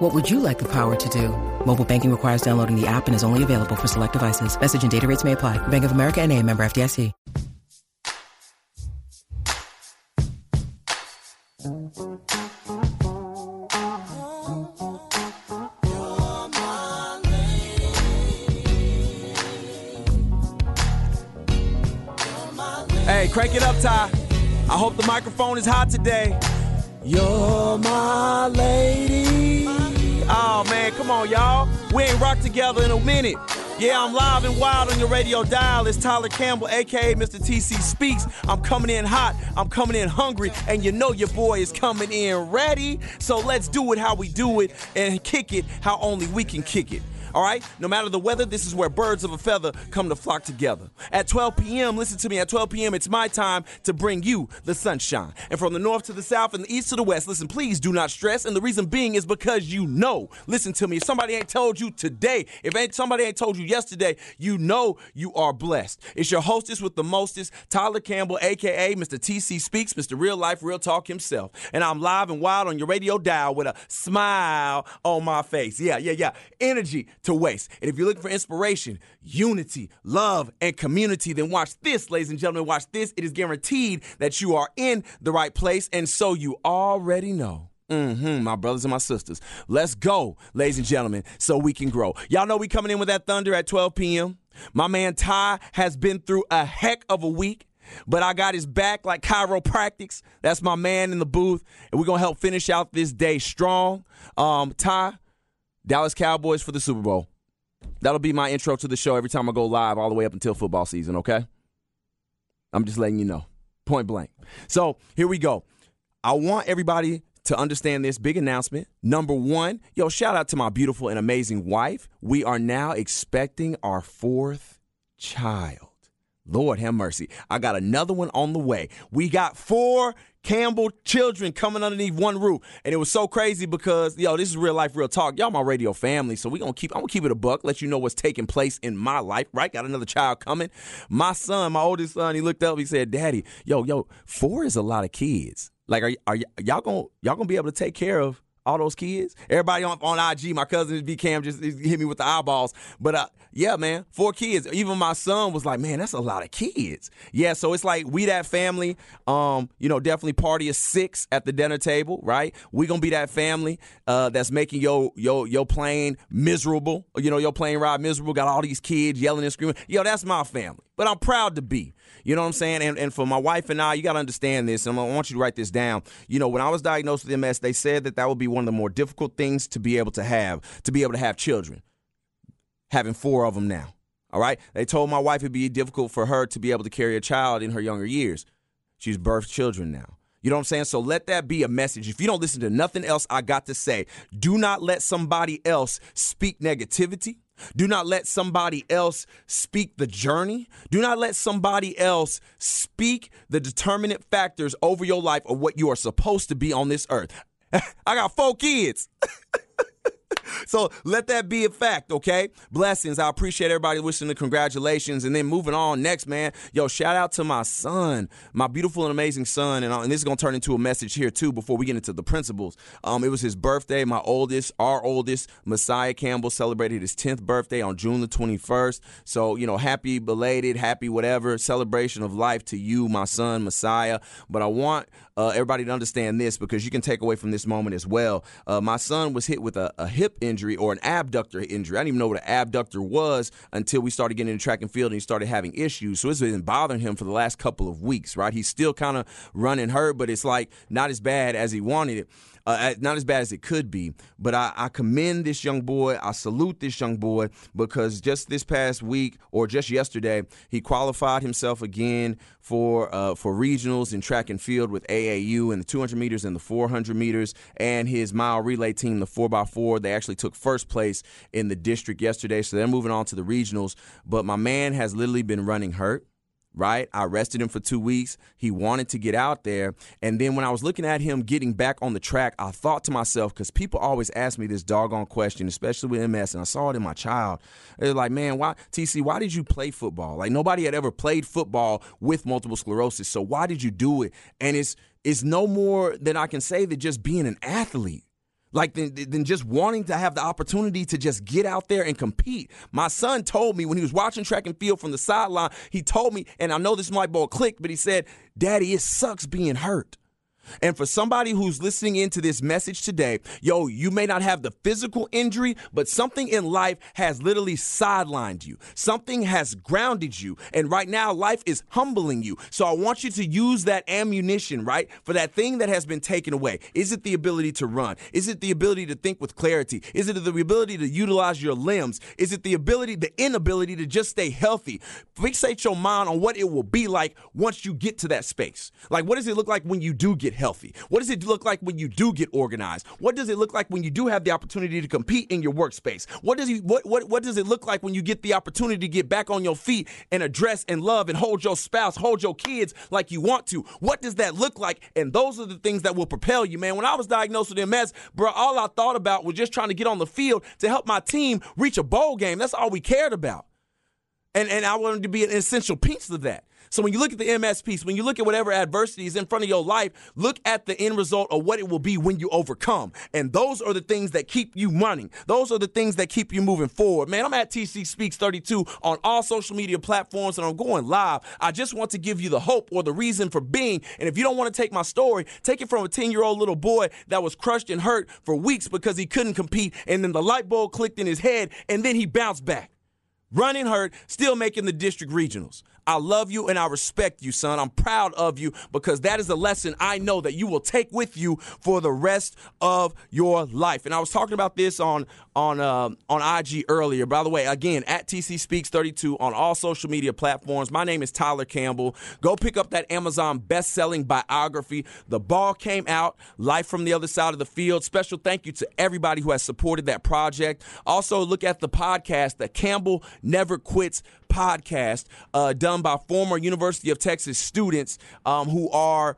What would you like the power to do? Mobile banking requires downloading the app and is only available for select devices. Message and data rates may apply. Bank of America and a member FDIC. Hey, crank it up, Ty. I hope the microphone is hot today. You're my lady. Oh man, come on, y'all. We ain't rocked together in a minute. Yeah, I'm live and wild on your radio dial. It's Tyler Campbell, aka Mr. TC Speaks. I'm coming in hot, I'm coming in hungry, and you know your boy is coming in ready. So let's do it how we do it and kick it how only we can kick it. All right? No matter the weather, this is where birds of a feather come to flock together. At 12 p.m., listen to me, at 12 p.m., it's my time to bring you the sunshine. And from the north to the south and the east to the west, listen, please do not stress. And the reason being is because you know. Listen to me. If somebody ain't told you today, if ain't somebody ain't told you yesterday, you know you are blessed. It's your hostess with the mostest, Tyler Campbell, aka Mr. TC Speaks, Mr. Real Life, Real Talk himself. And I'm live and wild on your radio dial with a smile on my face. Yeah, yeah, yeah. Energy to waste. And if you're looking for inspiration, unity, love, and community, then watch this, ladies and gentlemen. Watch this. It is guaranteed that you are in the right place, and so you already know. Mm-hmm, my brothers and my sisters. Let's go, ladies and gentlemen, so we can grow. Y'all know we coming in with that thunder at 12 p.m. My man Ty has been through a heck of a week. But I got his back like chiropractics. That's my man in the booth. And we're to help finish out this day strong. Um, Ty, Dallas Cowboys for the Super Bowl. That'll be my intro to the show every time I go live, all the way up until football season, okay? I'm just letting you know, point blank. So here we go. I want everybody to understand this big announcement. Number one, yo, shout out to my beautiful and amazing wife. We are now expecting our fourth child. Lord have mercy. I got another one on the way. We got four Campbell children coming underneath one roof. And it was so crazy because, yo, this is real life, real talk. Y'all my radio family. So we gonna keep I'm gonna keep it a buck, let you know what's taking place in my life, right? Got another child coming. My son, my oldest son, he looked up, he said, Daddy, yo, yo, four is a lot of kids. Like, are, are y'all gonna y'all gonna be able to take care of all those kids. Everybody on, on IG, my cousin B Cam just hit me with the eyeballs. But uh, yeah, man, four kids. Even my son was like, man, that's a lot of kids. Yeah, so it's like we that family. Um, you know, definitely party of six at the dinner table, right? We gonna be that family uh, that's making your your your plane miserable. You know, your plane ride miserable. Got all these kids yelling and screaming. Yo, that's my family. But I'm proud to be. You know what I'm saying? And, and for my wife and I, you got to understand this, and I want you to write this down. You know, when I was diagnosed with MS, they said that that would be one of the more difficult things to be able to have, to be able to have children. Having four of them now. All right? They told my wife it'd be difficult for her to be able to carry a child in her younger years. She's birthed children now. You know what I'm saying? So let that be a message. If you don't listen to nothing else I got to say, do not let somebody else speak negativity. Do not let somebody else speak the journey. Do not let somebody else speak the determinant factors over your life of what you are supposed to be on this earth. I got four kids. so let that be a fact, okay? Blessings. I appreciate everybody wishing the congratulations. And then moving on next, man. Yo, shout out to my son, my beautiful and amazing son. And, uh, and this is going to turn into a message here, too, before we get into the principles. Um, it was his birthday. My oldest, our oldest, Messiah Campbell, celebrated his 10th birthday on June the 21st. So, you know, happy belated, happy whatever celebration of life to you, my son, Messiah. But I want uh, everybody to understand this because you can take away from this moment as well. Uh, my son was hit with a, a, hip injury or an abductor injury. I didn't even know what an abductor was until we started getting into track and field and he started having issues. So it's been bothering him for the last couple of weeks, right? He's still kind of running hurt, but it's like not as bad as he wanted it uh, not as bad as it could be. But I, I, commend this young boy. I salute this young boy because just this past week or just yesterday, he qualified himself again for uh, for regionals in track and field with AAU in the 200 meters and the 400 meters, and his mile relay team, the 4x4. They actually took first place in the district yesterday, so they're moving on to the regionals. But my man has literally been running hurt right? I rested him for two weeks. He wanted to get out there. And then when I was looking at him getting back on the track, I thought to myself, because people always ask me this doggone question, especially with MS, and I saw it in my child. They're like, man, why, TC, why did you play football? Like, nobody had ever played football with multiple sclerosis. So why did you do it? And it's, it's no more than I can say that just being an athlete like than, than just wanting to have the opportunity to just get out there and compete. My son told me when he was watching track and field from the sideline, he told me, and I know this might ball clicked, but he said, Daddy, it sucks being hurt. And for somebody who's listening into this message today, yo, you may not have the physical injury, but something in life has literally sidelined you. Something has grounded you. And right now, life is humbling you. So I want you to use that ammunition, right, for that thing that has been taken away. Is it the ability to run? Is it the ability to think with clarity? Is it the ability to utilize your limbs? Is it the ability, the inability to just stay healthy? Fixate your mind on what it will be like once you get to that space. Like, what does it look like when you do get healthy? What does it look like when you do get organized? What does it look like when you do have the opportunity to compete in your workspace? What does it, what, what, what does it look like when you get the opportunity to get back on your feet and address and love and hold your spouse, hold your kids like you want to? What does that look like? And those are the things that will propel you, man. When I was diagnosed with MS, bro, all I thought about was just trying to get on the field to help my team reach a bowl game. That's all we cared about. And, and I wanted to be an essential piece of that. So when you look at the MS piece, when you look at whatever adversity is in front of your life, look at the end result of what it will be when you overcome. And those are the things that keep you running. Those are the things that keep you moving forward. Man, I'm at TC Speaks 32 on all social media platforms and I'm going live. I just want to give you the hope or the reason for being. And if you don't want to take my story, take it from a 10 year old little boy that was crushed and hurt for weeks because he couldn't compete. And then the light bulb clicked in his head and then he bounced back running hurt, still making the district regionals. I love you and I respect you, son. I'm proud of you because that is a lesson I know that you will take with you for the rest of your life. And I was talking about this on on uh, on IG earlier. By the way, again at TC Speaks 32 on all social media platforms. My name is Tyler Campbell. Go pick up that Amazon best-selling biography. The ball came out. Life from the other side of the field. Special thank you to everybody who has supported that project. Also, look at the podcast, the Campbell Never Quits podcast uh, done by former University of Texas students um, who are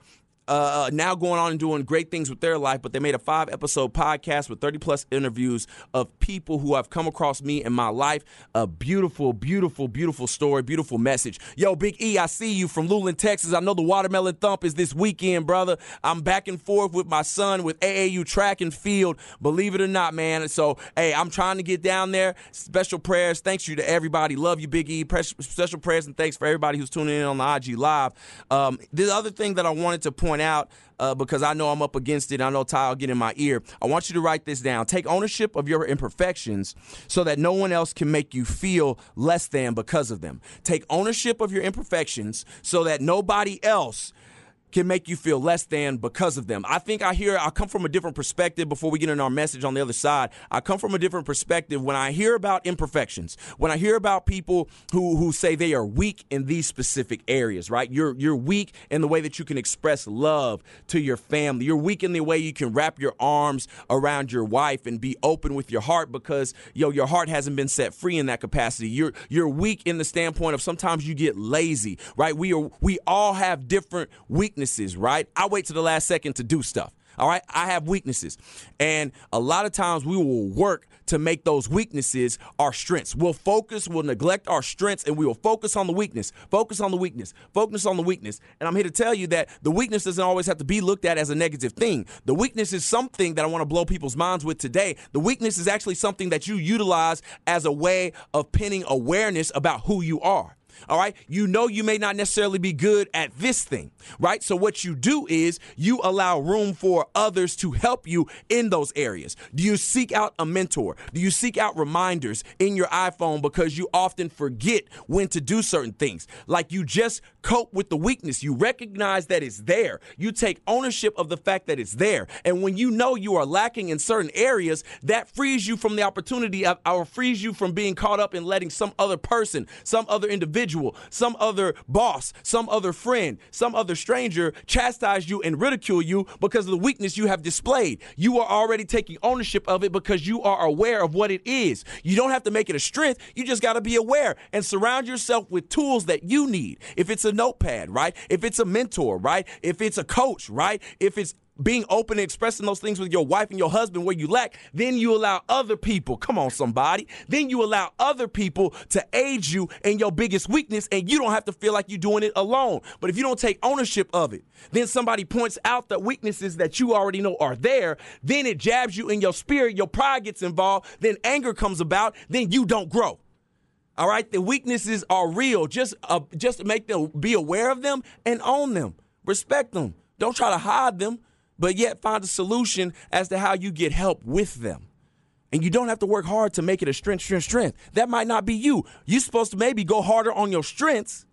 uh, now going on and doing great things with their life, but they made a five episode podcast with 30 plus interviews of people who have come across me in my life. A beautiful, beautiful, beautiful story, beautiful message. Yo, Big E, I see you from Luling, Texas. I know the Watermelon Thump is this weekend, brother. I'm back and forth with my son with AAU track and field, believe it or not, man. So, hey, I'm trying to get down there. Special prayers. Thanks you to everybody. Love you, Big E. Special prayers and thanks for everybody who's tuning in on the IG Live. Um, the other thing that I wanted to point point out uh, because I know I'm up against it. I know Ty will get in my ear. I want you to write this down. Take ownership of your imperfections so that no one else can make you feel less than because of them. Take ownership of your imperfections so that nobody else can make you feel less than because of them. I think I hear, I come from a different perspective before we get in our message on the other side. I come from a different perspective when I hear about imperfections, when I hear about people who, who say they are weak in these specific areas, right? You're, you're weak in the way that you can express love to your family. You're weak in the way you can wrap your arms around your wife and be open with your heart because, yo, your heart hasn't been set free in that capacity. You're, you're weak in the standpoint of sometimes you get lazy, right? We are, we all have different weaknesses weaknesses, right? I wait to the last second to do stuff. All right. I have weaknesses. And a lot of times we will work to make those weaknesses our strengths. We'll focus, we'll neglect our strengths, and we will focus on the weakness, focus on the weakness, focus on the weakness. And I'm here to tell you that the weakness doesn't always have to be looked at as a negative thing. The weakness is something that I want to blow people's minds with today. The weakness is actually something that you utilize as a way of pinning awareness about who you are. All right. You know you may not necessarily be good at this thing, right? So what you do is you allow room for others to help you in those areas. Do you seek out a mentor? Do you seek out reminders in your iPhone because you often forget when to do certain things? Like you just cope with the weakness. You recognize that it's there. You take ownership of the fact that it's there. And when you know you are lacking in certain areas, that frees you from the opportunity of, or frees you from being caught up in letting some other person, some other individual individual, some other boss, some other friend, some other stranger chastise you and ridicule you because of the weakness you have displayed. You are already taking ownership of it because you are aware of what it is. You don't have to make it a strength. You just got to be aware and surround yourself with tools that you need. If it's a notepad, right? If it's a mentor, right? If it's a coach, right? If it's being open and expressing those things with your wife and your husband where you lack, then you allow other people, come on, somebody, then you allow other people to aid you in your biggest weakness and you don't have to feel like you're doing it alone. But if you don't take ownership of it, then somebody points out the weaknesses that you already know are there, then it jabs you in your spirit, your pride gets involved, then anger comes about, then you don't grow. All right, the weaknesses are real. Just uh, just make them be aware of them and own them. Respect them. Don't try to hide them but yet find a solution as to how you get help with them. And you don't have to work hard to make it a strength, strength, strength. That might not be you. You're supposed to maybe go harder on your strengths,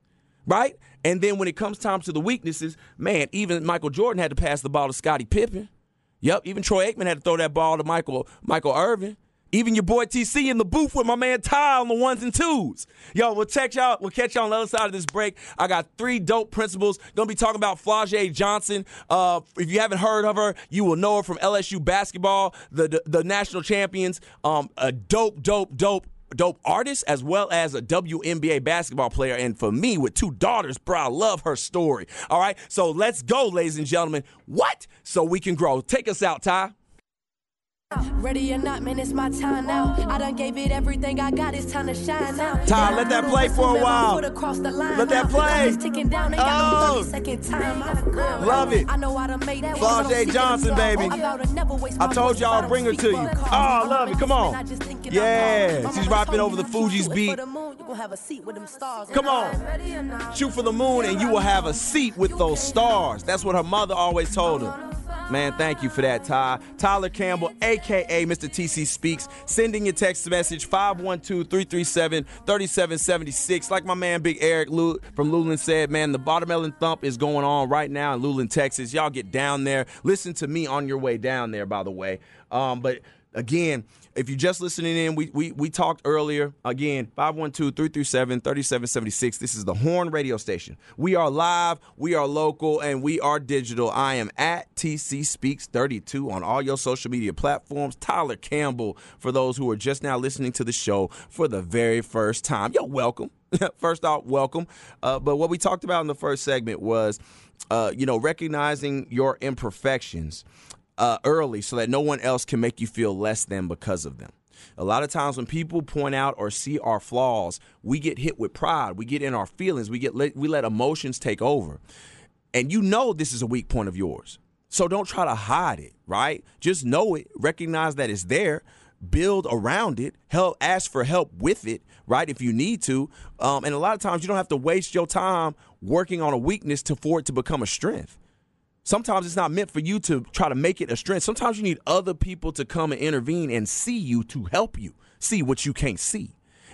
right? And then when it comes time to the weaknesses, man, even Michael Jordan had to pass the ball to Scottie Pippen. Yep, even Troy Aikman had to throw that ball to Michael Michael Irvin. Even your boy TC in the booth with my man Ty on the ones and twos. Yo, we'll check y'all. We'll catch y'all on the other side of this break. I got three dope principals. Gonna be talking about Flau'jae Johnson. Uh, if you haven't heard of her, you will know her from LSU basketball, the the, the national champions. Um, a dope, dope, dope dope artist as well as a WNBA basketball player. And for me, with two daughters, bro, I love her story. All right, so let's go, ladies and gentlemen. What? So we can grow. Take us out, Ty. Ready or not, man, it's my time now. I done gave it everything I got, it's time to shine now. Ty, let that play for a while. Let that play. Oh, love it. Flau'jae Johnson, baby. I told y'all I'll bring her to you. Oh, I love it. Come on. Yeah, she's rapping over the Fugees beat. Come on. Shoot for the moon and you will have a seat with those stars. That's what her mother always told her. Man, thank you for that, Ty. Tyler Campbell, aka Mr. TC Speaks, sending your text message 512-337-3776. Like my man Big Eric from Luling said, man, the Watermelon Thump is going on right now in Luling, Texas. Y'all get down there. Listen to me on your way down there, by the way. Um, but again, if you're just listening in, we, we, we talked earlier. Again, 512 337 3776. This is the Horn Radio Station. We are live, we are local, and we are digital. I am at TC Speaks 32 on all your social media platforms. Tyler Campbell, for those who are just now listening to the show for the very first time. You're welcome. first off, welcome. Uh, but what we talked about in the first segment was, uh, you know, recognizing your imperfections uh, early so that no one else can make you feel less than because of them. A lot of times when people point out or see our flaws, we get hit with pride. We get in our feelings. We get we let emotions take over. And you know this is a weak point of yours. So don't try to hide it, right? Just know it, recognize that it's there, build around it, help ask for help with it, right? If you need to. Um, and a lot of times you don't have to waste your time working on a weakness to for it to become a strength. Sometimes it's not meant for you to try to make it a strength. Sometimes you need other people to come and intervene and see you to help you see what you can't see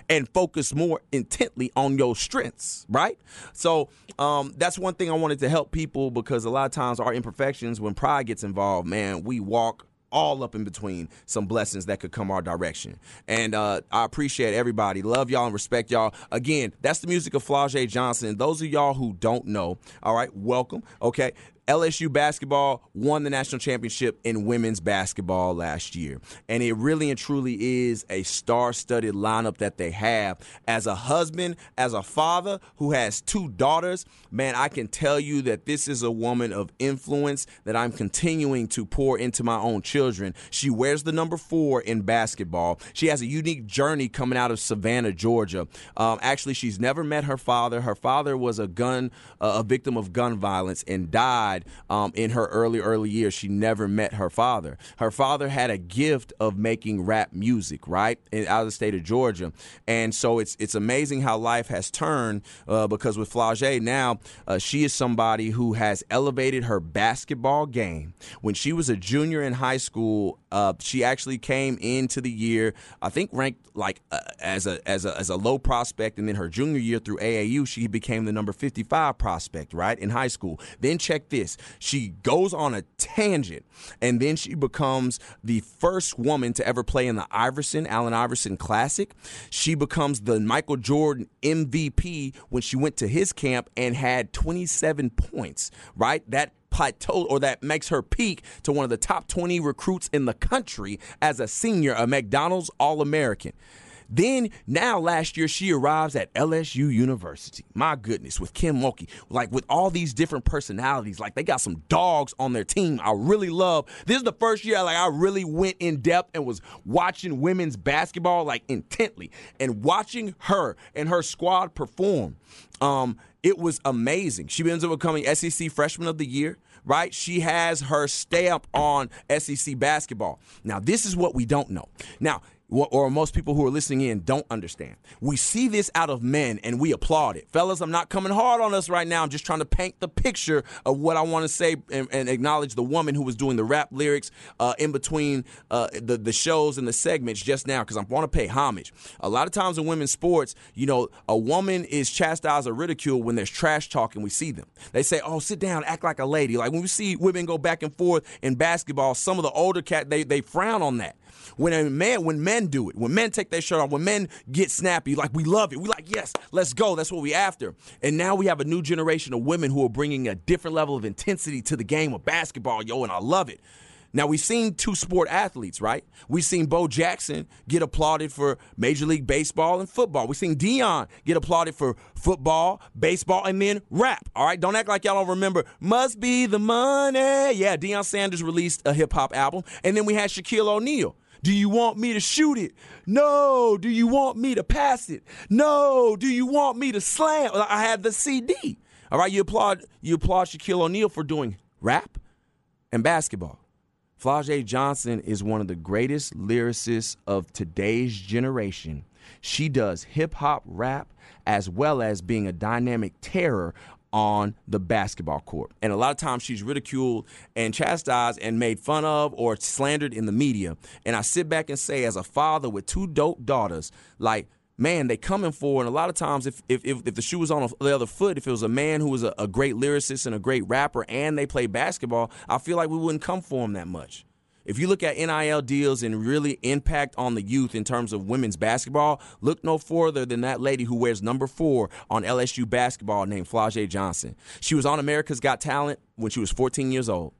and focus more intently on your strengths, right? So um, that's one thing I wanted to help people because a lot of times our imperfections, when pride gets involved, man, we walk all up in between some blessings that could come our direction. And uh, I appreciate everybody. Love y'all and respect y'all. Again, that's the music of Flau'jae Johnson. Those of y'all who don't know, all right, welcome. Okay. LSU basketball won the national championship in women's basketball last year. And it really and truly is a star studded lineup that they have. As a husband, as a father who has two daughters, man, I can tell you that this is a woman of influence that I'm continuing to pour into my own children. She wears the number four in basketball. She has a unique journey coming out of Savannah, Georgia. Um, actually, she's never met her father. Her father was a gun, uh, a victim of gun violence and died died um, in her early, early years. She never met her father. Her father had a gift of making rap music, right, in, out of the state of Georgia. And so it's it's amazing how life has turned uh, because with Flau'jae now, uh, she is somebody who has elevated her basketball game. When she was a junior in high school, uh, she actually came into the year, I think, ranked like uh, as a as a as a low prospect, and then her junior year through AAU, she became the number 55 prospect, right, in high school. Then check this. She goes on a tangent, and then she becomes the first woman to ever play in the Iverson, Allen Iverson Classic. She becomes the Michael Jordan MVP when she went to his camp and had 27 points, right? That plateau or that makes her peak to one of the top 20 recruits in the country as a senior, a McDonald's All American. Then now last year she arrives at LSU University. My goodness, with Kim Mulkey, like with all these different personalities, like they got some dogs on their team. I really love. This is the first year like I really went in depth and was watching women's basketball like intently and watching her and her squad perform. Um, it was amazing. She ends up becoming SEC Freshman of the Year right? She has her stamp on SEC basketball. Now, this is what we don't know. Now, or most people who are listening in don't understand. We see this out of men and we applaud it. Fellas, I'm not coming hard on us right now. I'm just trying to paint the picture of what I want to say and, and, acknowledge the woman who was doing the rap lyrics uh, in between uh, the, the shows and the segments just now because I want to pay homage. A lot of times in women's sports, you know, a woman is chastised or ridiculed when there's trash talk and we see them. They say, oh, sit down, act like a lady. Like when we see women go back and forth in basketball, some of the older cat, they, they frown on that. When a man, when men do it, when men take their shirt off, when men get snappy, like we love it. We like, yes, let's go. That's what we after. And now we have a new generation of women who are bringing a different level of intensity to the game of basketball, yo, and I love it. Now we've seen two sport athletes, right? We've seen Bo Jackson get applauded for Major League Baseball and football. We've seen Deion get applauded for football, baseball, and then rap. All right, don't act like y'all don't remember. Must be the money. Yeah, Deion Sanders released a hip hop album, and then we had Shaquille O'Neal. Do you want me to shoot it? No. Do you want me to pass it? No. Do you want me to slam? I have the CD. All right, you applaud you applaud Shaquille O'Neal for doing rap and basketball. Flau'jae Johnson is one of the greatest lyricists of today's generation. She does hip hop rap as well as being a dynamic terror on the basketball court. And a lot of times she's ridiculed and chastised and made fun of or slandered in the media. And I sit back and say, as a father with two dope daughters, like, man, they coming for. And a lot of times, if if, if, if the shoe was on the other foot, if it was a man who was a, a great lyricist and a great rapper and they play basketball, I feel like we wouldn't come for him that much. If you look at NIL deals and really impact on the youth in terms of women's basketball, look no further than that lady who wears number four on LSU basketball named Flau'jae Johnson. She was on America's Got Talent when she was 14 years old.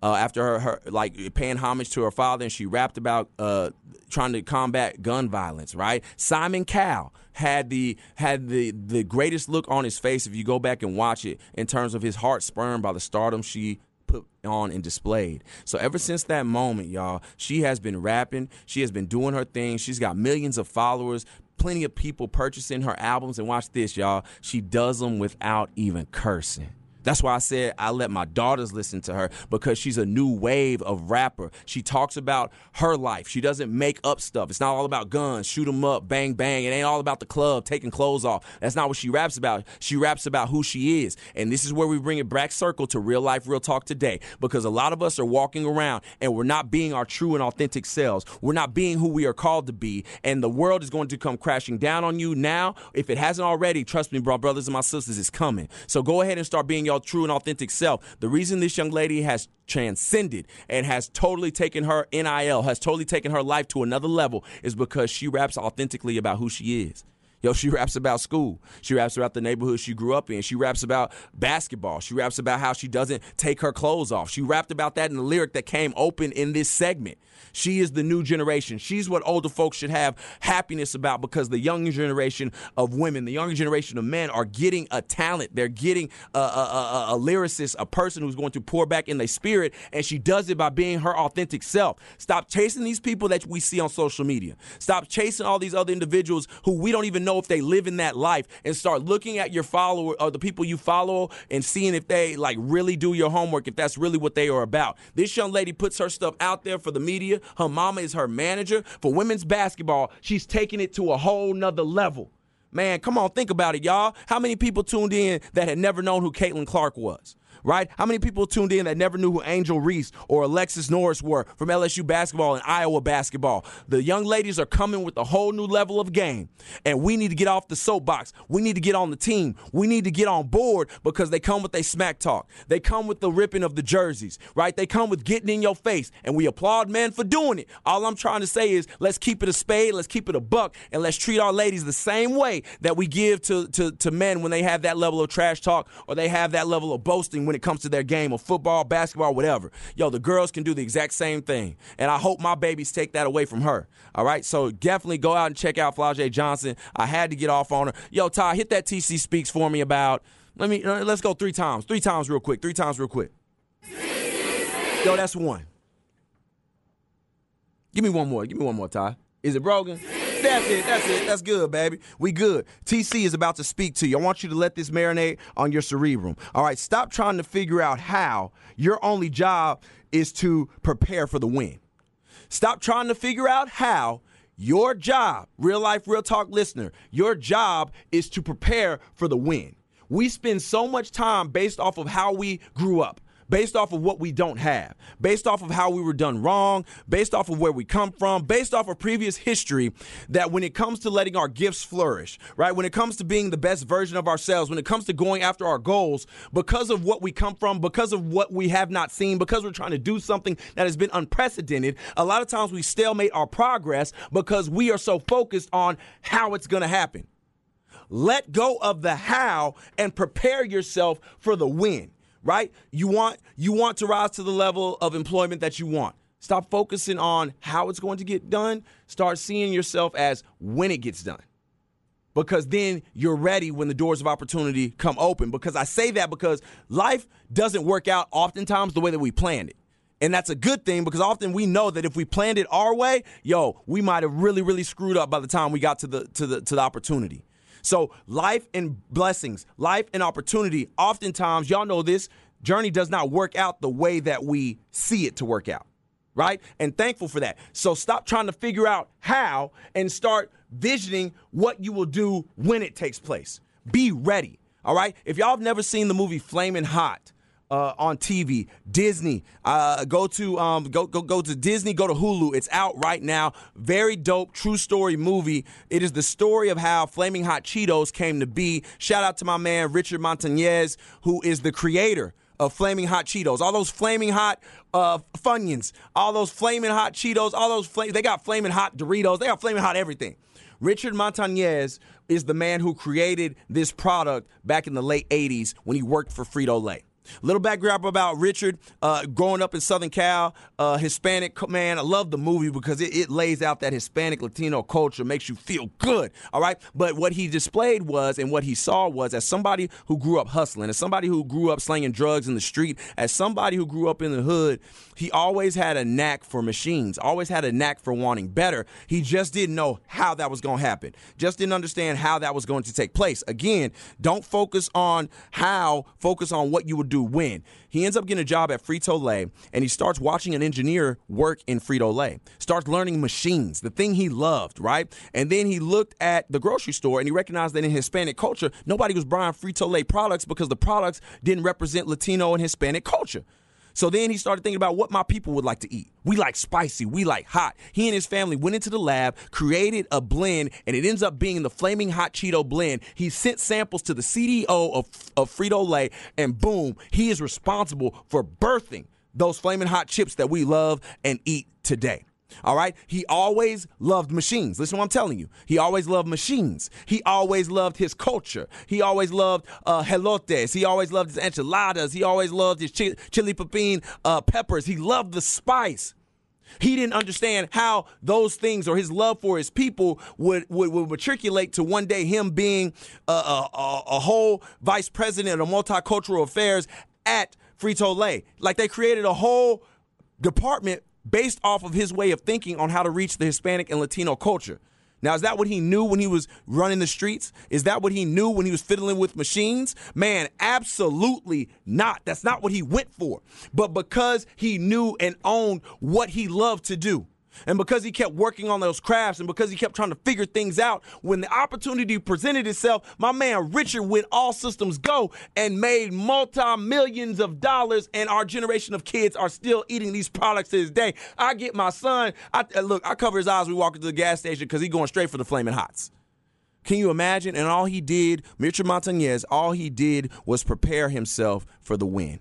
Uh, after her, her, like paying homage to her father, and she rapped about uh, trying to combat gun violence. Right? Simon Cowell had the had the the greatest look on his face if you go back and watch it in terms of his heart spurned by the stardom she put on and displayed. So ever since that moment, y'all, she has been rapping. She has been doing her thing. She's got millions of followers. Plenty of people purchasing her albums. And watch this, y'all. She does them without even cursing. That's why I said I let my daughters listen to her because she's a new wave of rapper. She talks about her life. She doesn't make up stuff. It's not all about guns, shoot 'em up, bang bang. It ain't all about the club, taking clothes off. That's not what she raps about. She raps about who she is. And this is where we bring it back circle to real life, real talk today because a lot of us are walking around and we're not being our true and authentic selves. We're not being who we are called to be. And the world is going to come crashing down on you now. If it hasn't already, trust me, bro, brothers and my sisters, it's coming. So go ahead and start being your true and authentic self. The reason this young lady has transcended and has totally taken her NIL, has totally taken her life to another level is because she raps authentically about who she is. Yo, she raps about school. She raps about the neighborhood she grew up in. She raps about basketball. She raps about how she doesn't take her clothes off. She rapped about that in the lyric that came open in this segment. She is the new generation. She's what older folks should have happiness about because the younger generation of women, the younger generation of men are getting a talent. They're getting a, a, a, a lyricist, a person who's going to pour back in their spirit, and she does it by being her authentic self. Stop chasing these people that we see on social media. Stop chasing all these other individuals who we don't even know if they live in that life, and start looking at your follower or the people you follow and seeing if they like really do your homework, if that's really what they are about. This young lady puts her stuff out there for the media her mama is her manager. For women's basketball, she's taking it to a whole nother level. Man, come on, think about it, y'all. How many people tuned in that had never known who Caitlin Clark was? Right? How many people tuned in that never knew who Angel Reese or Alexis Morris were from LSU basketball and Iowa basketball? The young ladies are coming with a whole new level of game, and we need to get off the soapbox. We need to get on the team. We need to get on board because they come with a smack talk. They come with the ripping of the jerseys, right? They come with getting in your face, and we applaud men for doing it. All I'm trying to say is let's keep it a spade, let's keep it a buck, and let's treat our ladies the same way that we give to, to, to men when they have that level of trash talk or they have that level of boasting when it comes to their game of football, basketball, whatever. Yo, the girls can do the exact same thing. And I hope my babies take that away from her. All right. So definitely go out and check out Flau'jae Johnson. I had to get off on her. Yo, Ty, hit that TC Speaks for me about. Let me uh, let's go three times. Three times real quick. Three times real quick. Yo, that's one. Give me one more. Give me one more, Ty. Is it broken? That's it. That's it. That's good, baby. We good. TC is about to speak to you. I want you to let this marinate on your cerebrum. All right. Stop trying to figure out how your only job is to prepare for the win. Stop trying to figure out how your job, real life, real talk listener, your job is to prepare for the win. We spend so much time based off of how we grew up based off of what we don't have, based off of how we were done wrong, based off of where we come from, based off of previous history, that when it comes to letting our gifts flourish, right? When it comes to being the best version of ourselves, when it comes to going after our goals, because of what we come from, because of what we have not seen, because we're trying to do something that has been unprecedented, a lot of times we stalemate our progress because we are so focused on how it's going to happen. Let go of the how and prepare yourself for the win right? You want you want to rise to the level of employment that you want. Stop focusing on how it's going to get done. Start seeing yourself as when it gets done. Because then you're ready when the doors of opportunity come open. Because I say that because life doesn't work out oftentimes the way that we planned it. And that's a good thing because often we know that if we planned it our way, yo, we might have really, really screwed up by the time we got to the to the to the opportunity. So, life and blessings, life and opportunity, oftentimes, y'all know this, journey does not work out the way that we see it to work out, right? And thankful for that. So, stop trying to figure out how and start visioning what you will do when it takes place. Be ready, all right? If y'all have never seen the movie Flaming Hot, uh, on TV. Disney, uh, go to um, go go go to Disney. Go to Hulu. It's out right now. Very dope, true story movie. It is the story of how Flaming Hot Cheetos came to be. Shout out to my man Richard Montañez, who is the creator of Flaming Hot Cheetos. All those Flaming Hot uh, Funyuns, all those Flaming Hot Cheetos, all those they got Flaming Hot Doritos. They got Flaming Hot everything. Richard Montañez is the man who created this product back in the late 80s when he worked for Frito Lay. Little background about Richard, uh, growing up in Southern Cal, uh, Hispanic man. I love the movie because it, it, lays out that Hispanic Latino culture, makes you feel good. All right. But what he displayed was, and what he saw was, as somebody who grew up hustling, as somebody who grew up slinging drugs in the street, as somebody who grew up in the hood, he always had a knack for machines, always had a knack for wanting better. He just didn't know how that was going to happen, just didn't understand how that was going to take place. Again, don't focus on how, focus on what you would do win. He ends up getting a job at Frito Lay and he starts watching an engineer work in Frito Lay. Starts learning machines, the thing he loved, right? And then he looked at the grocery store and he recognized that in Hispanic culture, nobody was buying Frito Lay products because the products didn't represent Latino and Hispanic culture. So then he started thinking about what my people would like to eat. We like spicy, we like hot. He and his family went into the lab, created a blend, and it ends up being the Flaming Hot Cheeto blend. He sent samples to the CDO of, of Frito Lay, and boom, he is responsible for birthing those flaming hot chips that we love and eat today. All right. He always loved machines. Listen what I'm telling you. He always loved machines. He always loved his culture. He always loved uh, elotes. He always loved his enchiladas. He always loved his chili, chili pepin uh, peppers. He loved the spice. He didn't understand how those things or his love for his people would, would, would matriculate to one day him being a, a, a whole vice president of multicultural affairs at Frito Lay. Like they created a whole department based off of his way of thinking on how to reach the Hispanic and Latino culture. Now, is that what he knew when he was running the streets? Is that what he knew when he was fiddling with machines? Man, absolutely not. That's not what he went for. But because he knew and owned what he loved to do, And because he kept working on those crafts and because he kept trying to figure things out, when the opportunity presented itself, my man Richard went all systems go and made multi millions of dollars. And our generation of kids are still eating these products to this day. I get my son, I, uh, look, I cover his eyes. We walk into the gas station because he's going straight for the flaming hots. Can you imagine? And all he did, Mitchell Montañez, all he did was prepare himself for the win.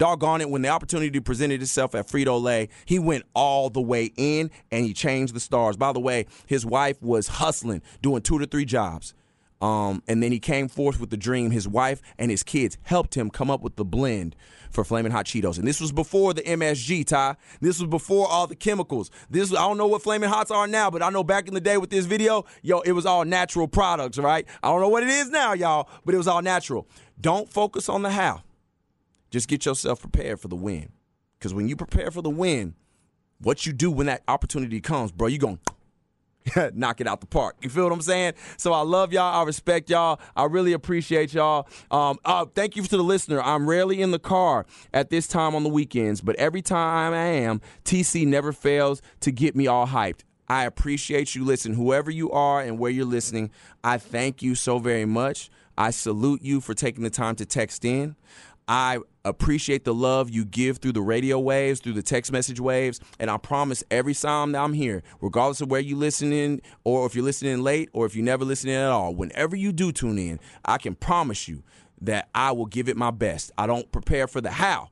Doggone it, when the opportunity presented itself at Frito Lay, he went all the way in and he changed the stars. By the way, his wife was hustling, doing two to three jobs. Um, and then he came forth with the dream. His wife and his kids helped him come up with the blend for Flaming Hot Cheetos. And this was before the MSG, Ty. This was before all the chemicals. This I don't know what Flaming Hots are now, but I know back in the day with this video, yo, it was all natural products, right? I don't know what it is now, y'all, but it was all natural. Don't focus on the how. Just get yourself prepared for the win. Because when you prepare for the win, what you do when that opportunity comes, bro, you going to knock it out the park. You feel what I'm saying? So I love y'all. I respect y'all. I really appreciate y'all. Um, uh, thank you to the listener. I'm rarely in the car at this time on the weekends, but every time I am, TC never fails to get me all hyped. I appreciate you listen, whoever you are and where you're listening. I thank you so very much. I salute you for taking the time to text in. I appreciate the love you give through the radio waves, through the text message waves, and I promise every time that I'm here, regardless of where you listening or if you're listening late or if you never listening at all, whenever you do tune in, I can promise you that I will give it my best. I don't prepare for the how.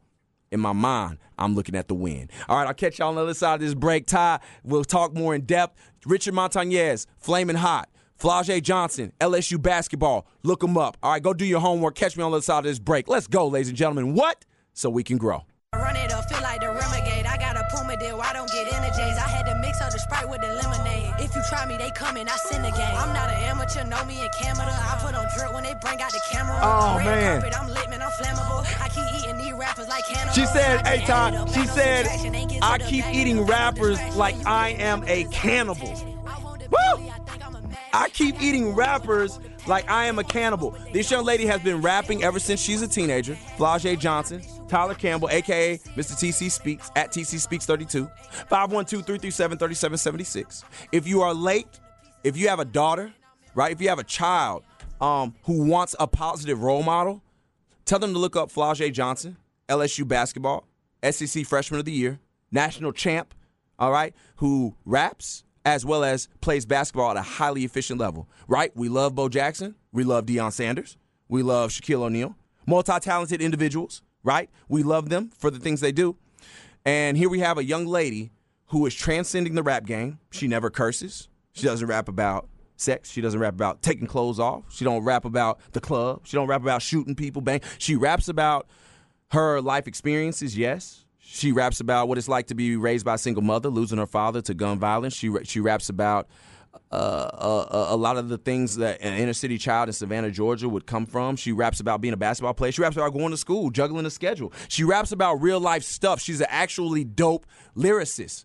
In my mind, I'm looking at the win. All right, I'll catch y'all on the other side of this break. Ty, we'll talk more in depth. Richard Montañez, flaming hot. Flau'jae Johnson, LSU basketball. Look them up. All right, go do your homework. Catch me on the other side of this break. Let's go, ladies and gentlemen. What? So we can grow. Run it up, feel like the renegade. I got a Puma deal, I don't get energies. I had to mix up the Sprite with the lemonade. If you try me, they coming, I send the game. I'm not an amateur, know me in Canada. I put on drip when they bring out the camera. Oh, man. Carpet, I'm lit, man, I'm flammable. I keep eating these rappers like cannibals. She said, hey, Todd, she said, I keep eating rappers like I am a cannibal. Woo! I keep eating rappers like I am a cannibal. This young lady has been rapping ever since she's a teenager. Flau'jae Johnson, Tyler Campbell, aka Mr. TC Speaks, at TC Speaks 32, 512 337 3776. If you are late, if you have a daughter, right, if you have a child um, who wants a positive role model, tell them to look up Flau'jae Johnson, LSU basketball, SEC Freshman of the Year, national champ, all right, who raps, as well as plays basketball at a highly efficient level, right? We love Bo Jackson. We love Deion Sanders. We love Shaquille O'Neal. Multi talented individuals, right? We love them for the things they do. And here we have a young lady who is transcending the rap game. She never curses. She doesn't rap about sex. She doesn't rap about taking clothes off. She don't rap about the club. She don't rap about shooting people, bang. She raps about her life experiences, yes. She raps about what it's like to be raised by a single mother, losing her father to gun violence. She she raps about uh, a, a, lot of the things that an inner city child in Savannah, Georgia would come from. She raps about being a basketball player. She raps about going to school, juggling a schedule. She raps about real life stuff. She's an actually dope lyricist.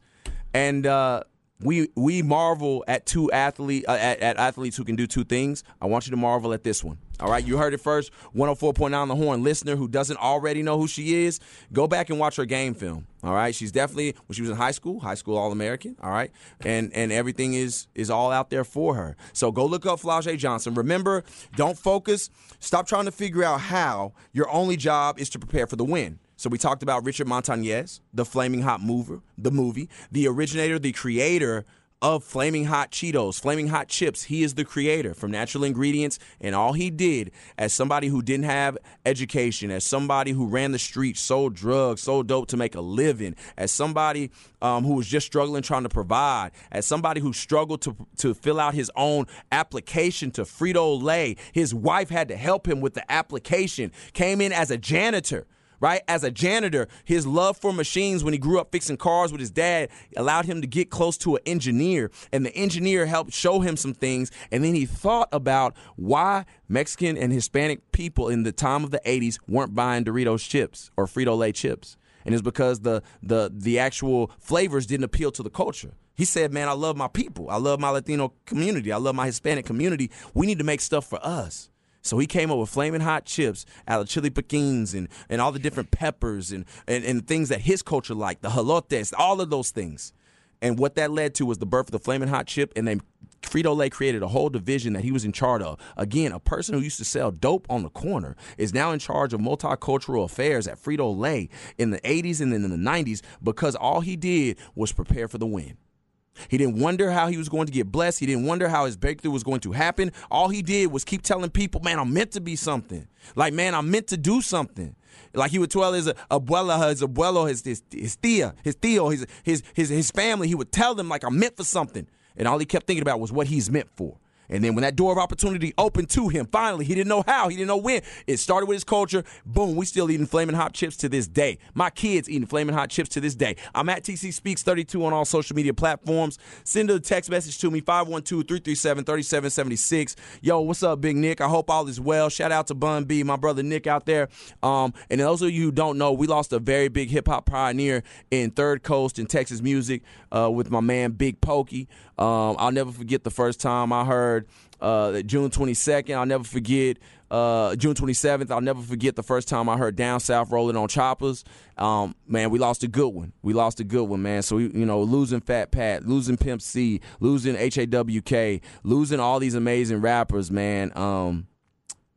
And uh, we we marvel at two athlete uh, at, at, athletes who can do two things. I want you to marvel at this one. All right, you heard it first. 104.9 on the horn. Listener who doesn't already know who she is, go back and watch her game film. All right, she's definitely when she was in high school, high school All American. All right, and and everything is is all out there for her. So go look up Flau'jae Johnson. Remember, don't focus. Stop trying to figure out how. Your only job is to prepare for the win. So we talked about Richard Montañez, the Flaming Hot Mover, the movie, the originator, the creator of Flaming Hot Cheetos, Flaming Hot Chips. He is the creator from natural ingredients, and all he did as somebody who didn't have education, as somebody who ran the streets, sold drugs, sold dope to make a living, as somebody um, who was just struggling trying to provide, as somebody who struggled to to fill out his own application to Frito Lay. His wife had to help him with the application. Came in as a janitor right? As a janitor, his love for machines when he grew up fixing cars with his dad allowed him to get close to an engineer, and the engineer helped show him some things. And then he thought about why Mexican and Hispanic people in the time of the 80s weren't buying Doritos chips or Frito Lay chips. And it's because the, the, the actual flavors didn't appeal to the culture. He said, Man, I love my people. I love my Latino community. I love my Hispanic community. We need to make stuff for us. So he came up with flaming hot chips out of chili piquins and, and all the different peppers and, and, and things that his culture liked, the jalapenos, all of those things. And what that led to was the birth of the Flaming Hot Chip, and then Frito Lay created a whole division that he was in charge of. Again, a person who used to sell dope on the corner is now in charge of multicultural affairs at Frito Lay in the 80s and then in the 90s because all he did was prepare for the win. He didn't wonder how he was going to get blessed. He didn't wonder how his breakthrough was going to happen. All he did was keep telling people, man, I'm meant to be something. Like, man, I'm meant to do something. Like he would tell his abuela, his abuelo, his his, his tia, his tío, his, his his his family. He would tell them like I'm meant for something, and all he kept thinking about was what he's meant for. And then when that door of opportunity opened to him, finally, he didn't know how, he didn't know when. It started with his culture. Boom, we still eating flaming hot chips to this day. My kids eating flaming hot chips to this day. I'm at TC Speaks 32 on all social media platforms. Send a text message to me 512-337-3776. Yo, what's up, Big Nick? I hope all is well. Shout out to Bun B, my brother Nick out there. Um, and those of you who don't know, we lost a very big hip hop pioneer in Third Coast and Texas music uh, with my man Big Pokey. Um, I'll never forget the first time I heard uh, June 22nd. I'll never forget uh, June 27th. I'll never forget the first time I heard Down South rolling on choppers. Um, man, we lost a good one. We lost a good one, man. So, we, you know, losing Fat Pat, losing Pimp C, losing HAWK, losing all these amazing rappers, man. Um,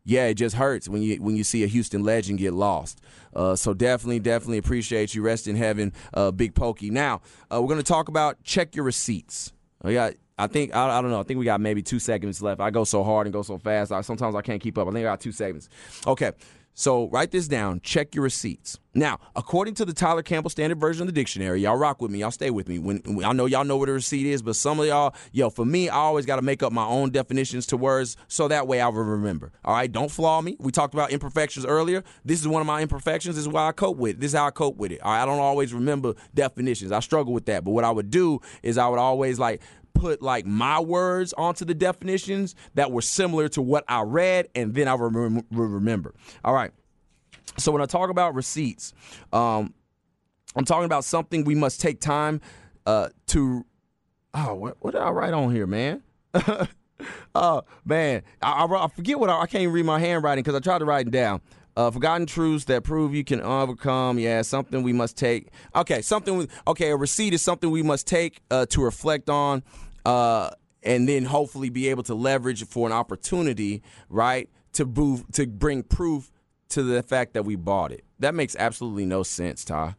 yeah, it just hurts when you when you see a Houston legend get lost. Uh, so definitely, definitely appreciate you. Rest in heaven, uh, Big Pokey. Now uh, we're to talk about check your receipts. We got. I think I, I, don't know. I think we got maybe two seconds left. I go so hard and go so fast. I, sometimes I can't keep up. I think I got two seconds. Okay. So write this down. Check your receipts. Now, according to the Tyler Campbell Standard Version of the dictionary, y'all rock with me. Y'all stay with me. When, when I know y'all know what a receipt is, but some of y'all, yo, for me, I always got to make up my own definitions to words so that way I will remember. All right, don't flaw me. We talked about imperfections earlier. This is one of my imperfections. This is why I cope with it. This is how I cope with it. I don't always remember definitions. I struggle with that. But what I would do is I would always like put like my words onto the definitions that were similar to what I read, and then I will remember. All right. So when I talk about receipts, um, I'm talking about something we must take time uh, to. Oh, what, what did I write on here, man? oh man, I, I, I, forget what I, I can't read my handwriting because I tried to write it down. Uh, forgotten truths that prove you can overcome. Yeah, something we must take. Okay, something. Okay, a receipt is something we must take uh, to reflect on uh, and then hopefully be able to leverage for an opportunity, right, to prove to bring proof to the fact that we bought it. That makes absolutely no sense, Ty.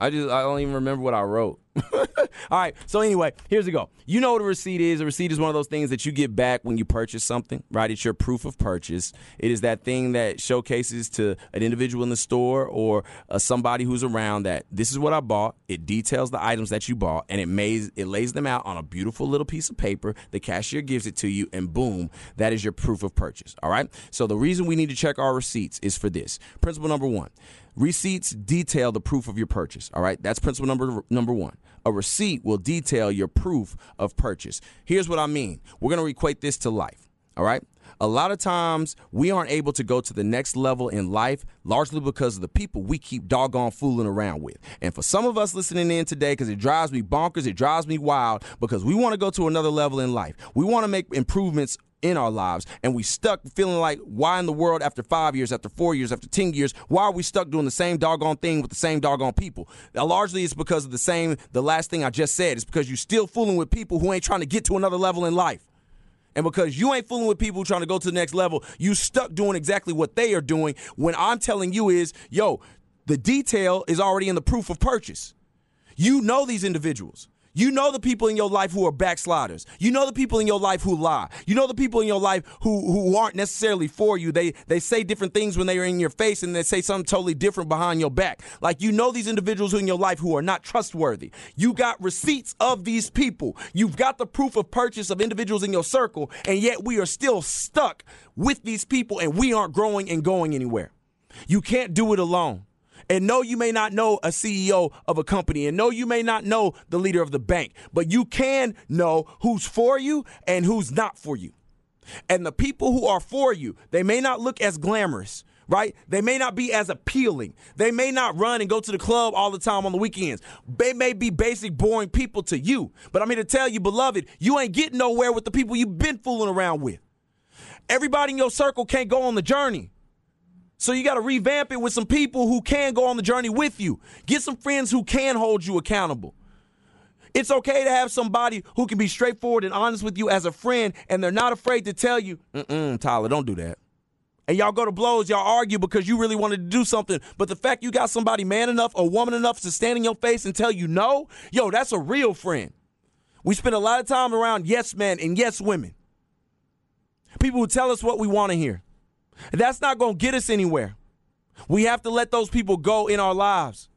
I just I don't even remember what I wrote. All right. So anyway, here's the go. You know what a receipt is. A receipt is one of those things that you get back when you purchase something, right? It's your proof of purchase. It is that thing that showcases to an individual in the store or uh, somebody who's around that this is what I bought. It details the items that you bought and it lays it lays them out on a beautiful little piece of paper. The cashier gives it to you and boom, that is your proof of purchase. All right? So the reason we need to check our receipts is for this. Principle number 1. Receipts detail the proof of your purchase. All right, that's principle number number one. A receipt will detail your proof of purchase. Here's what I mean. We're going to equate this to life. All right. A lot of times we aren't able to go to the next level in life largely because of the people we keep doggone fooling around with. And for some of us listening in today, because it drives me bonkers, it drives me wild, because we want to go to another level in life. We want to make improvements in our lives and we stuck feeling like why in the world after five years after four years after 10 years why are we stuck doing the same doggone thing with the same doggone people? Now, largely it's because of the same the last thing i just said. It's because you're still fooling with people who ain't trying to get to another level in life. And because you ain't fooling with people trying to go to the next level you stuck doing exactly what they are doing when i'm telling you is yo the detail is already in the proof of purchase. You know these individuals you know the people in your life who are backsliders. You know the people in your life who lie. You know the people in your life who who aren't necessarily for you. They they say different things when they are in your face and they say something totally different behind your back. Like you know these individuals in your life who are not trustworthy. You got receipts of these people. You've got the proof of purchase of individuals in your circle, and yet we are still stuck with these people and we aren't growing and going anywhere. You can't do it alone. And no, you may not know a CEO of a company, and no, you may not know the leader of the bank, but you can know who's for you and who's not for you. And the people who are for you, they may not look as glamorous, right? They may not be as appealing. They may not run and go to the club all the time on the weekends. They may be basic, boring people to you. But I'm here to tell you, beloved, you ain't getting nowhere with the people you've been fooling around with. Everybody in your circle can't go on the journey. So you got to revamp it with some people who can go on the journey with you. Get some friends who can hold you accountable. It's okay to have somebody who can be straightforward and honest with you as a friend, and they're not afraid to tell you, mm Tyler, don't do that. And y'all go to blows, y'all argue because you really wanted to do something. But the fact you got somebody man enough or woman enough to stand in your face and tell you no, yo, that's a real friend. We spend a lot of time around yes men and yes women. People who tell us what we want to hear. That's not going to get us anywhere. We have to let those people go in our lives.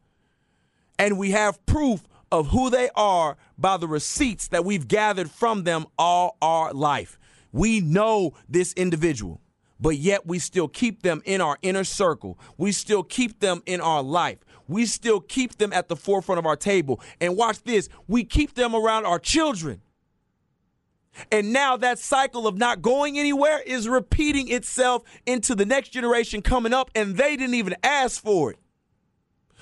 And we have proof of who they are by the receipts that we've gathered from them all our life. We know this individual, but yet we still keep them in our inner circle. We still keep them in our life. We still keep them at the forefront of our table. And watch this we keep them around our children. And now that cycle of not going anywhere is repeating itself into the next generation coming up, and they didn't even ask for it.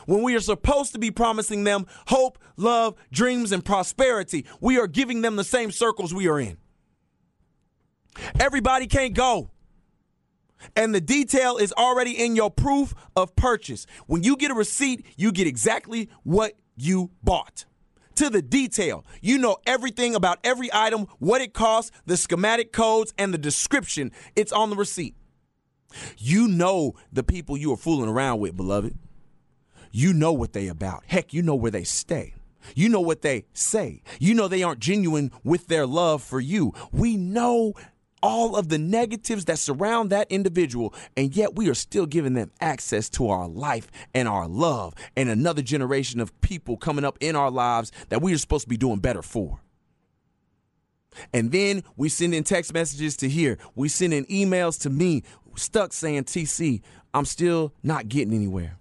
When we are supposed to be promising them hope, love, dreams, and prosperity, we are giving them the same circles we are in. Everybody can't go. And the detail is already in your proof of purchase. When you get a receipt, you get exactly what you bought to the detail. You know everything about every item, what it costs, the schematic codes, and the description. It's on the receipt. You know the people you are fooling around with, beloved. You know what they about. Heck, you know where they stay. You know what they say. You know they aren't genuine with their love for you. We know all of the negatives that surround that individual, and yet we are still giving them access to our life and our love and another generation of people coming up in our lives that we are supposed to be doing better for. And then we send in text messages to here. We send in emails to me, stuck saying, TC, I'm still not getting anywhere.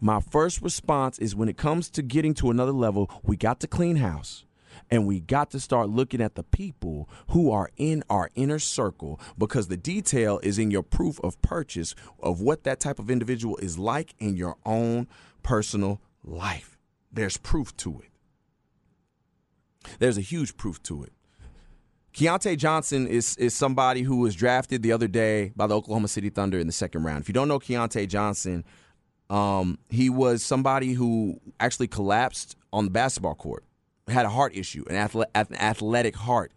My first response is when it comes to getting to another level, we got to clean house. And we got to start looking at the people who are in our inner circle because the detail is in your proof of purchase of what that type of individual is like in your own personal life. There's proof to it. There's a huge proof to it. Keyontae Johnson is is somebody who was drafted the other day by the Oklahoma City Thunder in the second round. If you don't know Keyontae Johnson, um, he was somebody who actually collapsed on the basketball court had a heart issue, an, athle- an athletic heart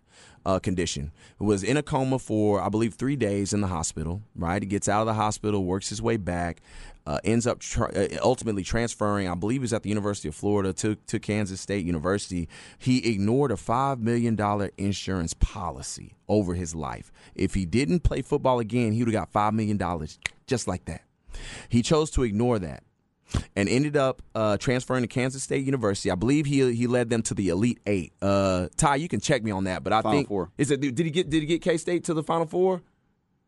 uh, condition. Was in a coma for I believe three days in the hospital. Right, he gets out of the hospital, works his way back, uh, ends up tra- uh, ultimately transferring. I believe he's at the University of Florida to to Kansas State University. He ignored a five million dollar insurance policy over his life. If he didn't play football again, he would have got five million dollars just like that. He chose to ignore that and ended up uh, transferring to Kansas State University. I believe he he led them to the Elite Eight. Uh, Ty, you can check me on that, but I Final think four. is it did he get did he get K State to the Final Four?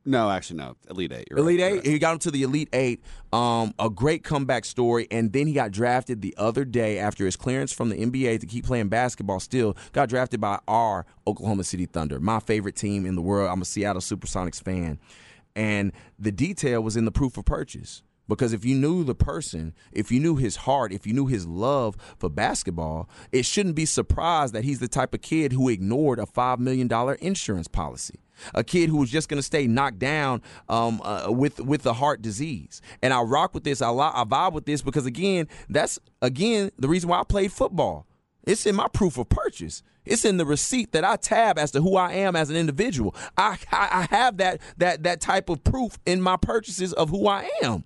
No, actually, no. Elite Eight. You're Elite right, Eight. you're He got him to the Elite Eight. Um, a great comeback story, and then he got drafted the other day after his clearance from the NBA to keep playing basketball. Still got drafted by our Oklahoma City Thunder, my favorite team in the world. I'm a Seattle SuperSonics fan, and the detail was in the proof of purchase. Because if you knew the person, if you knew his heart, if you knew his love for basketball, it shouldn't be surprised that he's the type of kid who ignored a $5 million insurance policy. A kid who was just going to stay knocked down um, uh, with with the heart disease, and I rock with this. I, li- I vibe with this because again, that's again the reason why I played football. It's in my proof of purchase. It's in the receipt that I tab as to who I am as an individual. I, I, I have that that that type of proof in my purchases of who I am.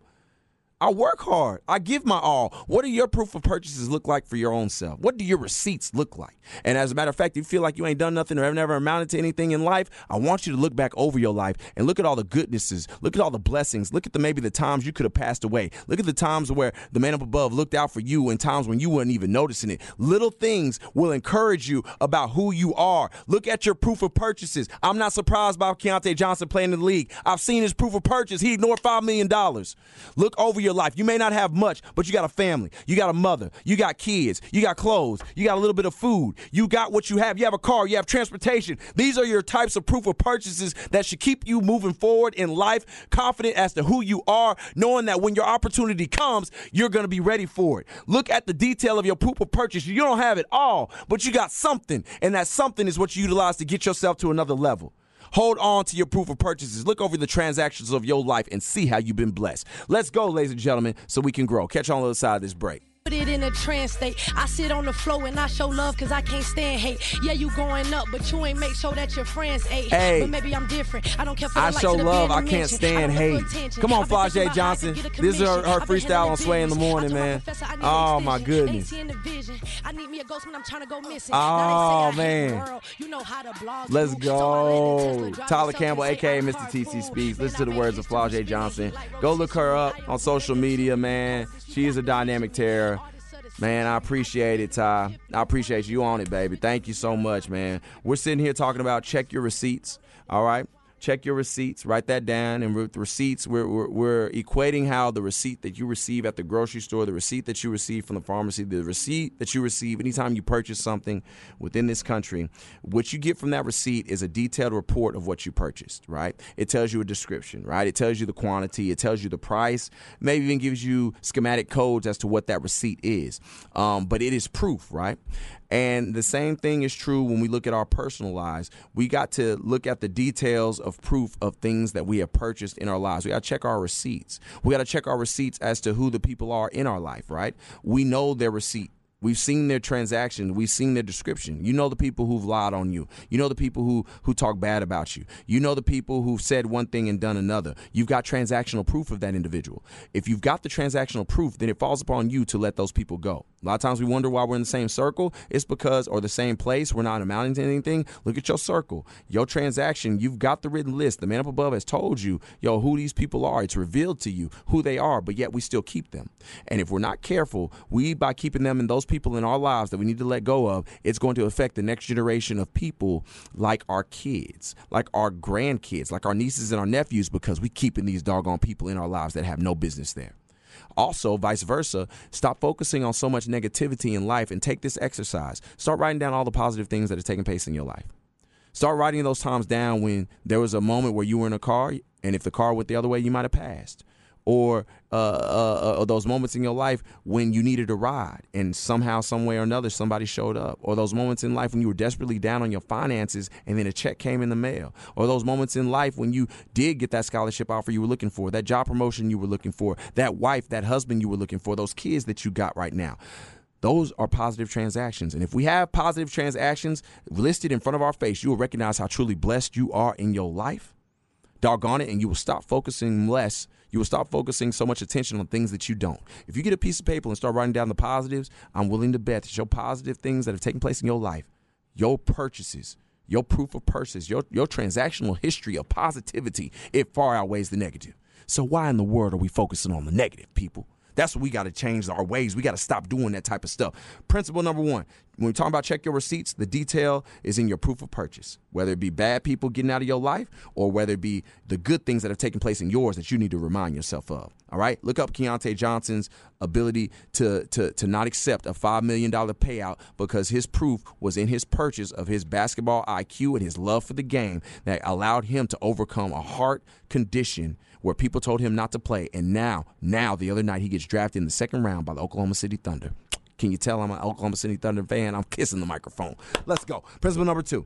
I work hard. I give my all. What do your proof of purchases look like for your own self? What do your receipts look like? And as a matter of fact, if you feel like you ain't done nothing or have never amounted to anything in life, I want you to look back over your life and look at all the goodnesses. Look at all the blessings. Look at the maybe the times you could have passed away. Look at the times where the man up above looked out for you and times when you weren't even noticing it. Little things will encourage you about who you are. Look at your proof of purchases. I'm not surprised by Keyontae Johnson playing in the league. I've seen his proof of purchase. He ignored $5 million. Look over your life. You may not have much, but you got a family. You got a mother. You got kids. You got clothes. You got a little bit of food. You got what you have. You have a car. You have transportation. These are your types of proof of purchases that should keep you moving forward in life, confident as to who you are, knowing that when your opportunity comes, you're going to be ready for it. Look at the detail of your proof of purchase. You don't have it all, but you got something, and that something is what you utilize to get yourself to another level. Hold on to your proof of purchases. Look over the transactions of your life and see how you've been blessed. Let's go, ladies and gentlemen, so we can grow. Catch you on the other side of this break. Put it in a trance state. I sit on the floor and I show love cause I can't stand hate. Yeah, you going up, but you ain't make sure that your friends ate. Hey. But maybe I'm different. I don't care for I the show of the love. I can't stand I hate. Come on, I've been thinking Flau'jae about how I Johnson. can get a This is her- her freestyle on Sway in the morning, I man. I Oh, my goodness. seeing the vision. I need me a ghost when I'm trying to go missing. Oh, Now they say oh, I hate the man. world. You know how to blog Let's too. So I let go. the Tesla drive Tyler Campbell, aka Mr. TC. Speaks. Listen to the words of Flau'jae Johnson. Go look her up on social media, man. She is a dynamic terror. Man, I appreciate it, Ty. I appreciate you on it, baby. Thank you so much, man. We're sitting here talking about check your receipts. All right. Check your receipts. Write that down. And with receipts, we're, we're, we're equating how the receipt that you receive at the grocery store, the receipt that you receive from the pharmacy, the receipt that you receive anytime you purchase something within this country, what you get from that receipt is a detailed report of what you purchased, right? It tells you a description, right? It tells you the quantity, it tells you the price, maybe even gives you schematic codes as to what that receipt is. Um, but it is proof, right? And the same thing is true when we look at our personal lives. We got to look at the details of proof of things that we have purchased in our lives. We got to check our receipts. We got to check our receipts as to who the people are in our life, right? We know their receipt. We've seen their transactions. We've seen their description. You know the people who've lied on you. You know the people who who talk bad about you. You know the people who've said one thing and done another. You've got transactional proof of that individual. If you've got the transactional proof, then it falls upon you to let those people go. A lot of times we wonder why we're in the same circle. It's because, or the same place, we're not amounting to anything. Look at your circle, your transaction. You've got the written list. The man up above has told you, yo, who these people are. It's revealed to you who they are, but yet we still keep them. And if we're not careful, we, by keeping them and those people in our lives that we need to let go of, it's going to affect the next generation of people like our kids, like our grandkids, like our nieces and our nephews, because we're keeping these doggone people in our lives that have no business there. Also, vice versa, stop focusing on so much negativity in life and take this exercise. Start writing down all the positive things that are taking place in your life. Start writing those times down when there was a moment where you were in a car, and if the car went the other way, you might have passed. Or uh, uh, uh, those moments in your life when you needed a ride, and somehow, some way or another, somebody showed up. Or those moments in life when you were desperately down on your finances, and then a check came in the mail. Or those moments in life when you did get that scholarship offer you were looking for, that job promotion you were looking for, that wife, that husband you were looking for, those kids that you got right now. Those are positive transactions. And if we have positive transactions listed in front of our face, you will recognize how truly blessed you are in your life. Doggone it, and you will stop focusing less. You will stop focusing so much attention on things that you don't. If you get a piece of paper and start writing down the positives, I'm willing to bet that your positive things that have taken place in your life, your purchases, your proof of purchase, your, your transactional history of positivity, it far outweighs the negative. So why in the world are we focusing on the negative, people? That's what we got to change our ways. We got to stop doing that type of stuff. Principle number one when we talk about check your receipts, the detail is in your proof of purchase, whether it be bad people getting out of your life or whether it be the good things that have taken place in yours that you need to remind yourself of. All right, look up Keyontae Johnson's ability to to to not accept a five million dollar payout because his proof was in his purchase of his basketball IQ and his love for the game that allowed him to overcome a heart condition where people told him not to play, and now now the other night he gets drafted in the second round by the Oklahoma City Thunder. Can you tell I'm an Oklahoma City Thunder fan? I'm kissing the microphone. Let's go. Principle number two.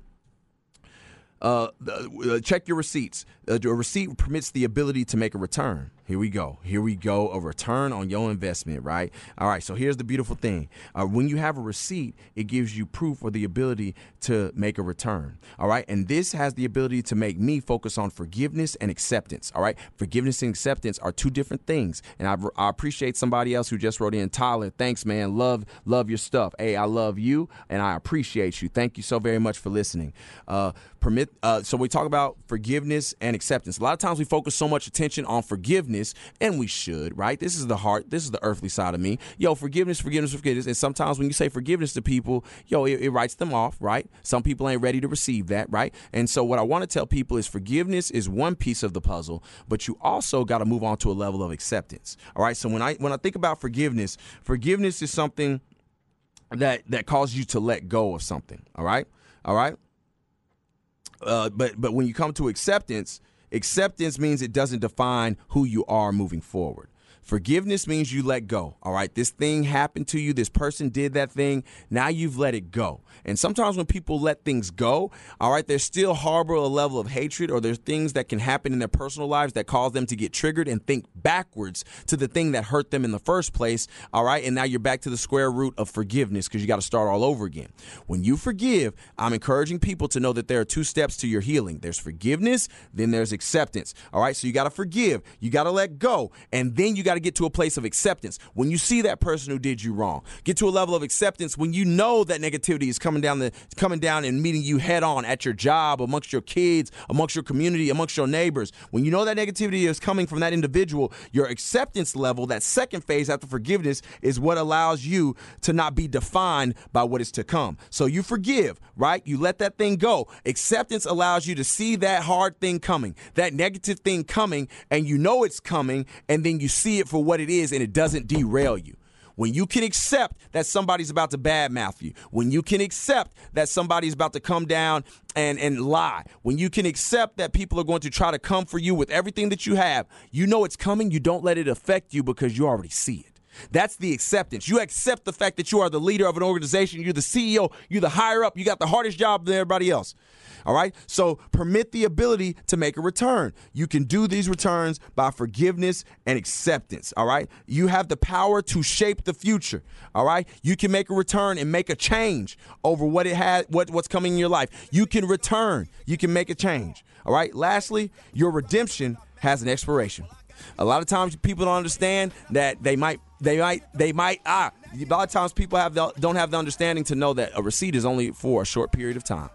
Uh, uh, check your receipts. Uh, a receipt permits the ability to make a return. Here we go. Here we go. A return on your investment, right? All right. So here's the beautiful thing. Uh, when you have a receipt, it gives you proof or the ability to make a return. All right. And this has the ability to make me focus on forgiveness and acceptance. All right. Forgiveness and acceptance are two different things. And I, I appreciate somebody else who just wrote in. Tyler, thanks, man. Love, love your stuff. Hey, I love you and I appreciate you. Thank you so very much for listening. Uh, permit. Uh, so we talk about forgiveness and acceptance. A lot of times we focus so much attention on forgiveness, and we should, right? This is the heart. This is the earthly side of me. Yo, forgiveness, forgiveness, forgiveness. And sometimes when you say forgiveness to people, yo, it, it writes them off, right? Some people ain't ready to receive that, right? And so what I want to tell people is forgiveness is one piece of the puzzle, but you also got to move on to a level of acceptance. All right. So when I when I think about forgiveness, forgiveness is something that that causes you to let go of something. All right. All right. Uh, but but when you come to acceptance, acceptance means it doesn't define who you are moving forward. Forgiveness means you let go. All right. This thing happened to you. This person did that thing. Now you've let it go. And sometimes when people let things go, all right, they still harbor a level of hatred or there's things that can happen in their personal lives that cause them to get triggered and think backwards to the thing that hurt them in the first place. All right. And now you're back to the square root of forgiveness because you got to start all over again. When you forgive, I'm encouraging people to know that there are two steps to your healing there's forgiveness, then there's acceptance. All right. So you got to forgive, you got to let go, and then you got to get to a place of acceptance. When you see that person who did you wrong, get to a level of acceptance when you know that negativity is coming down the coming down and meeting you head on at your job, amongst your kids, amongst your community, amongst your neighbors. When you know that negativity is coming from that individual, your acceptance level, that second phase after forgiveness, is what allows you to not be defined by what is to come. So you forgive, right? You let that thing go. Acceptance allows you to see that hard thing coming, that negative thing coming, and you know it's coming, and then you see it for what it is, and it doesn't derail you. When you can accept that somebody's about to badmouth you, when you can accept that somebody's about to come down and, and lie, when you can accept that people are going to try to come for you with everything that you have, you know it's coming. You don't let it affect you because you already see it. That's the acceptance. You accept the fact that you are the leader of an organization, you're the CEO, you're the higher up, you got the hardest job than everybody else. All right? So permit the ability to make a return. You can do these returns by forgiveness and acceptance. All right? You have the power to shape the future. All right? You can make a return and make a change over what it had what, what's coming in your life. You can return. You can make a change. All right? Lastly, your redemption has an expiration. A lot of times people don't understand that they might they might they might ah a lot of times people have the, don't have the understanding to know that a receipt is only for a short period of time.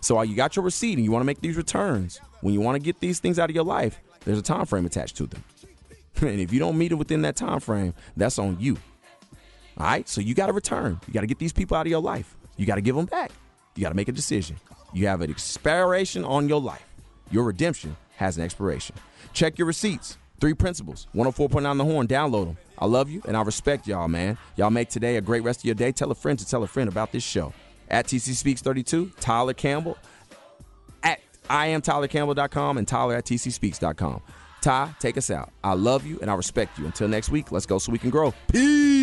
So while you got your receipt and you want to make these returns, when you want to get these things out of your life, there's a time frame attached to them. and if you don't meet it within that time frame, that's on you. All right? So you got to return. You got to get these people out of your life. You got to give them back. You got to make a decision. You have an expiration on your life. Your redemption has an expiration. Check your receipts. Three principles. 104.9 The Horn. Download them. I love you and I respect y'all, man. Y'all make today a great rest of your day. Tell a friend to tell a friend about this show. At TC Speaks 32, Tyler Campbell. At I am TylerCampbell.com and Tyler at TC TCSpeaks.com. Ty, take us out. I love you and I respect you. Until next week, let's go so we can grow. Peace.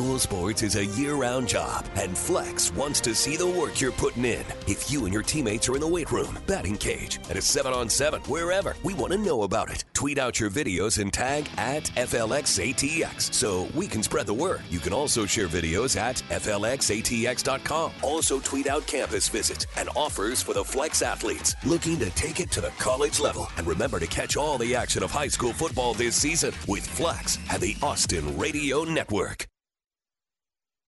School sports is a year round job, and Flex wants to see the work you're putting in. If you and your teammates are in the weight room, batting cage, at a 7 on 7, wherever, we want to know about it. Tweet out your videos and tag at FLXATX so we can spread the word. You can also share videos at FLXATX.com. Also, tweet out campus visits and offers for the Flex athletes looking to take it to the college level. And remember to catch all the action of high school football this season with Flex and the Austin Radio Network.